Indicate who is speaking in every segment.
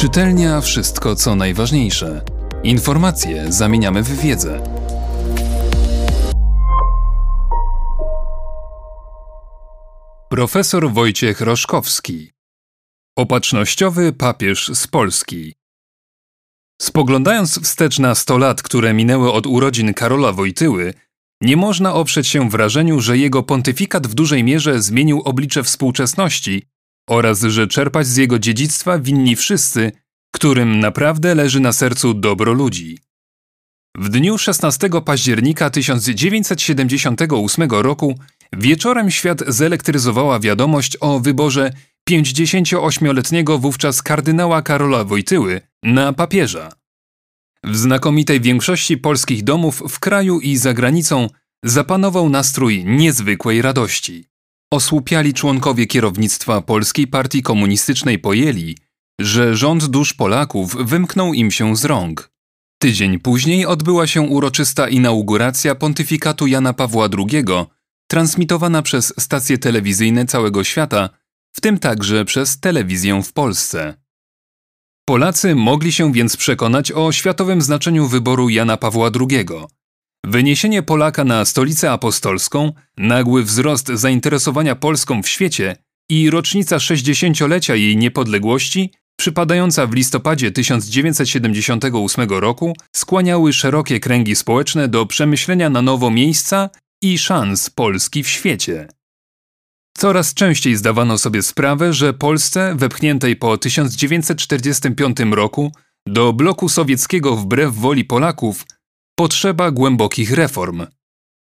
Speaker 1: Czytelnia wszystko co najważniejsze. Informacje zamieniamy w wiedzę. Profesor Wojciech Roszkowski Opatrznościowy papież z Polski Spoglądając wstecz na 100 lat, które minęły od urodzin Karola Wojtyły, nie można oprzeć się wrażeniu, że jego pontyfikat w dużej mierze zmienił oblicze współczesności oraz że czerpać z jego dziedzictwa winni wszyscy, którym naprawdę leży na sercu dobro ludzi. W dniu 16 października 1978 roku wieczorem świat zelektryzowała wiadomość o wyborze 58-letniego wówczas kardynała Karola Wojtyły na papieża. W znakomitej większości polskich domów w kraju i za granicą zapanował nastrój niezwykłej radości. Osłupiali członkowie kierownictwa Polskiej Partii Komunistycznej pojęli, że rząd dusz Polaków wymknął im się z rąk. Tydzień później odbyła się uroczysta inauguracja pontyfikatu Jana Pawła II, transmitowana przez stacje telewizyjne całego świata, w tym także przez telewizję w Polsce. Polacy mogli się więc przekonać o światowym znaczeniu wyboru Jana Pawła II. Wyniesienie Polaka na stolicę apostolską, nagły wzrost zainteresowania Polską w świecie i rocznica 60-lecia jej niepodległości, przypadająca w listopadzie 1978 roku, skłaniały szerokie kręgi społeczne do przemyślenia na nowo miejsca i szans Polski w świecie. Coraz częściej zdawano sobie sprawę, że Polsce, wepchniętej po 1945 roku do bloku sowieckiego wbrew woli Polaków, potrzeba głębokich reform.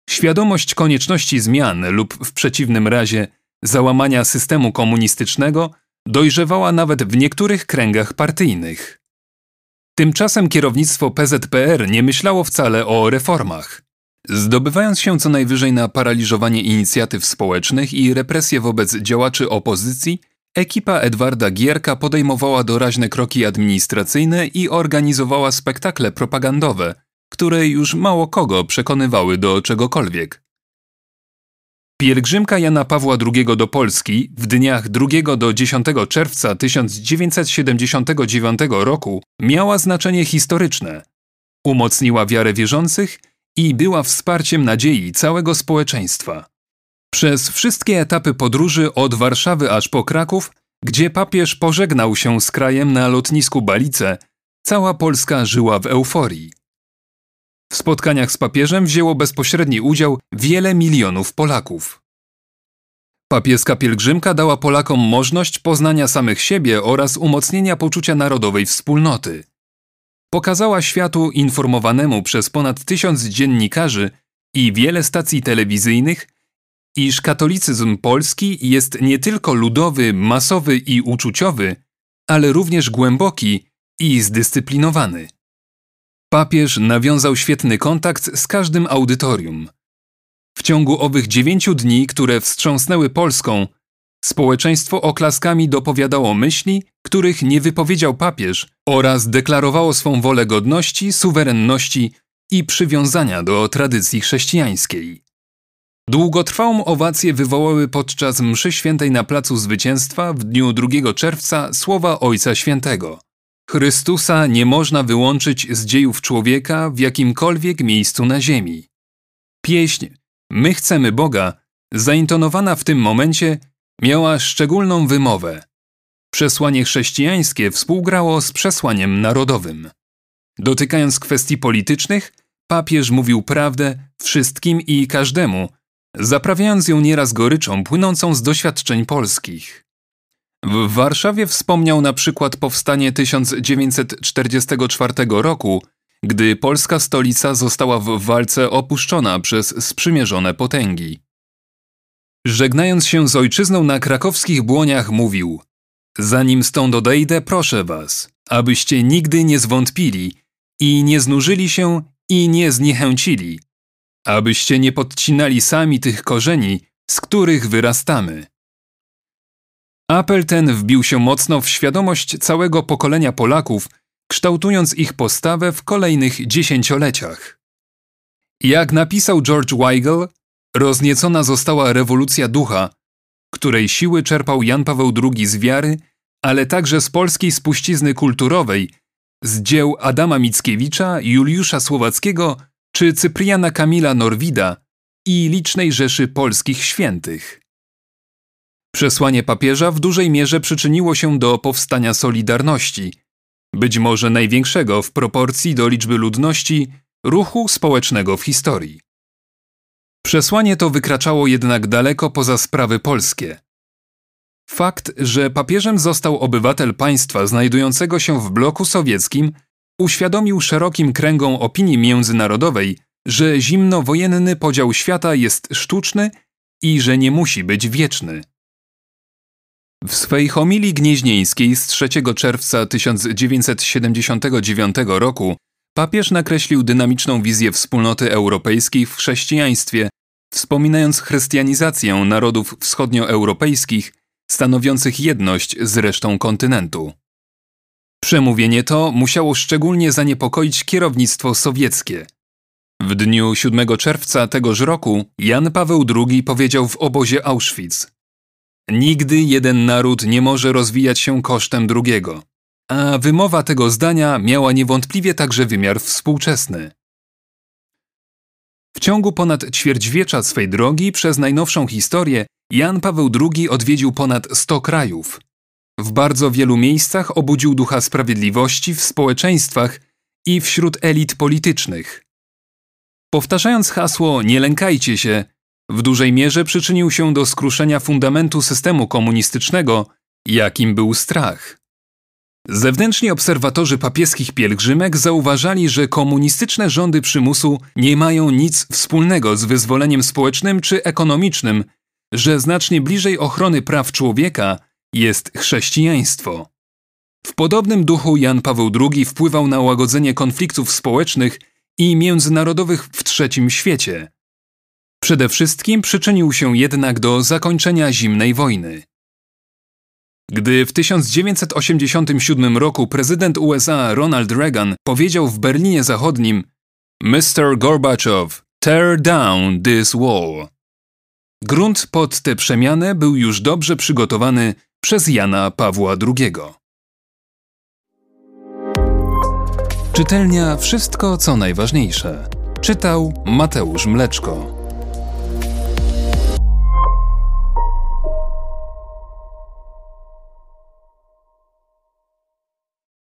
Speaker 1: Świadomość konieczności zmian lub w przeciwnym razie załamania systemu komunistycznego dojrzewała nawet w niektórych kręgach partyjnych. Tymczasem kierownictwo PZPR nie myślało wcale o reformach. Zdobywając się co najwyżej na paraliżowanie inicjatyw społecznych i represje wobec działaczy opozycji, ekipa Edwarda Gierka podejmowała doraźne kroki administracyjne i organizowała spektakle propagandowe, które już mało kogo przekonywały do czegokolwiek. Pielgrzymka Jana Pawła II do Polski w dniach 2 do 10 czerwca 1979 roku miała znaczenie historyczne. Umocniła wiarę wierzących i była wsparciem nadziei całego społeczeństwa. Przez wszystkie etapy podróży od Warszawy aż po Kraków, gdzie papież pożegnał się z krajem na lotnisku Balice, cała Polska żyła w euforii. W spotkaniach z papieżem wzięło bezpośredni udział wiele milionów Polaków. Papieska pielgrzymka dała Polakom możliwość poznania samych siebie oraz umocnienia poczucia narodowej wspólnoty. Pokazała światu informowanemu przez ponad tysiąc dziennikarzy i wiele stacji telewizyjnych, iż katolicyzm polski jest nie tylko ludowy, masowy i uczuciowy, ale również głęboki i zdyscyplinowany. Papież nawiązał świetny kontakt z każdym audytorium. W ciągu owych dziewięciu dni, które wstrząsnęły Polską, społeczeństwo oklaskami dopowiadało myśli, których nie wypowiedział papież oraz deklarowało swą wolę godności, suwerenności i przywiązania do tradycji chrześcijańskiej. Długotrwałą owację wywołały podczas mszy świętej na Placu Zwycięstwa w dniu 2 czerwca słowa Ojca Świętego – Chrystusa nie można wyłączyć z dziejów człowieka w jakimkolwiek miejscu na ziemi. Pieśń My chcemy Boga, zaintonowana w tym momencie, miała szczególną wymowę. Przesłanie chrześcijańskie współgrało z przesłaniem narodowym. Dotykając kwestii politycznych, papież mówił prawdę wszystkim i każdemu, zaprawiając ją nieraz goryczą płynącą z doświadczeń polskich. W Warszawie wspomniał na przykład powstanie 1944 roku, gdy polska stolica została w walce opuszczona przez sprzymierzone potęgi. Żegnając się z ojczyzną na krakowskich błoniach mówił Zanim stąd odejdę, proszę was, abyście nigdy nie zwątpili i nie znużyli się i nie zniechęcili, abyście nie podcinali sami tych korzeni, z których wyrastamy. Apel ten wbił się mocno w świadomość całego pokolenia Polaków, kształtując ich postawę w kolejnych dziesięcioleciach. Jak napisał George Weigel, rozniecona została rewolucja ducha, której siły czerpał Jan Paweł II z wiary, ale także z polskiej spuścizny kulturowej, z dzieł Adama Mickiewicza, Juliusza Słowackiego czy Cypriana Kamila Norwida i licznej rzeszy polskich świętych. Przesłanie papieża w dużej mierze przyczyniło się do powstania Solidarności, być może największego w proporcji do liczby ludności ruchu społecznego w historii. Przesłanie to wykraczało jednak daleko poza sprawy polskie. Fakt, że papieżem został obywatel państwa znajdującego się w bloku sowieckim, uświadomił szerokim kręgom opinii międzynarodowej, że zimnowojenny podział świata jest sztuczny i że nie musi być wieczny. W swej homilii gnieźnieńskiej z 3 czerwca 1979 roku papież nakreślił dynamiczną wizję wspólnoty europejskiej w chrześcijaństwie, wspominając chrystianizację narodów wschodnioeuropejskich stanowiących jedność z resztą kontynentu. Przemówienie to musiało szczególnie zaniepokoić kierownictwo sowieckie. W dniu 7 czerwca tegoż roku Jan Paweł II powiedział w obozie Auschwitz: Nigdy jeden naród nie może rozwijać się kosztem drugiego. A wymowa tego zdania miała niewątpliwie także wymiar współczesny. W ciągu ponad ćwierćwiecza swej drogi przez najnowszą historię Jan Paweł II odwiedził ponad 100 krajów. W bardzo wielu miejscach obudził ducha sprawiedliwości w społeczeństwach i wśród elit politycznych. Powtarzając hasło Nie lękajcie się, w dużej mierze przyczynił się do skruszenia fundamentu systemu komunistycznego, jakim był strach. Zewnętrzni obserwatorzy papieskich pielgrzymek zauważali, że komunistyczne rządy przymusu nie mają nic wspólnego z wyzwoleniem społecznym czy ekonomicznym, że znacznie bliżej ochrony praw człowieka jest chrześcijaństwo. W podobnym duchu Jan Paweł II wpływał na łagodzenie konfliktów społecznych i międzynarodowych w trzecim świecie. Przede wszystkim przyczynił się jednak do zakończenia zimnej wojny. Gdy w 1987 roku prezydent USA Ronald Reagan powiedział w Berlinie Zachodnim Mr. Gorbachev, tear down this wall. Grunt pod tę przemianę był już dobrze przygotowany przez Jana Pawła II. Czytelnia Wszystko co najważniejsze. Czytał Mateusz Mleczko.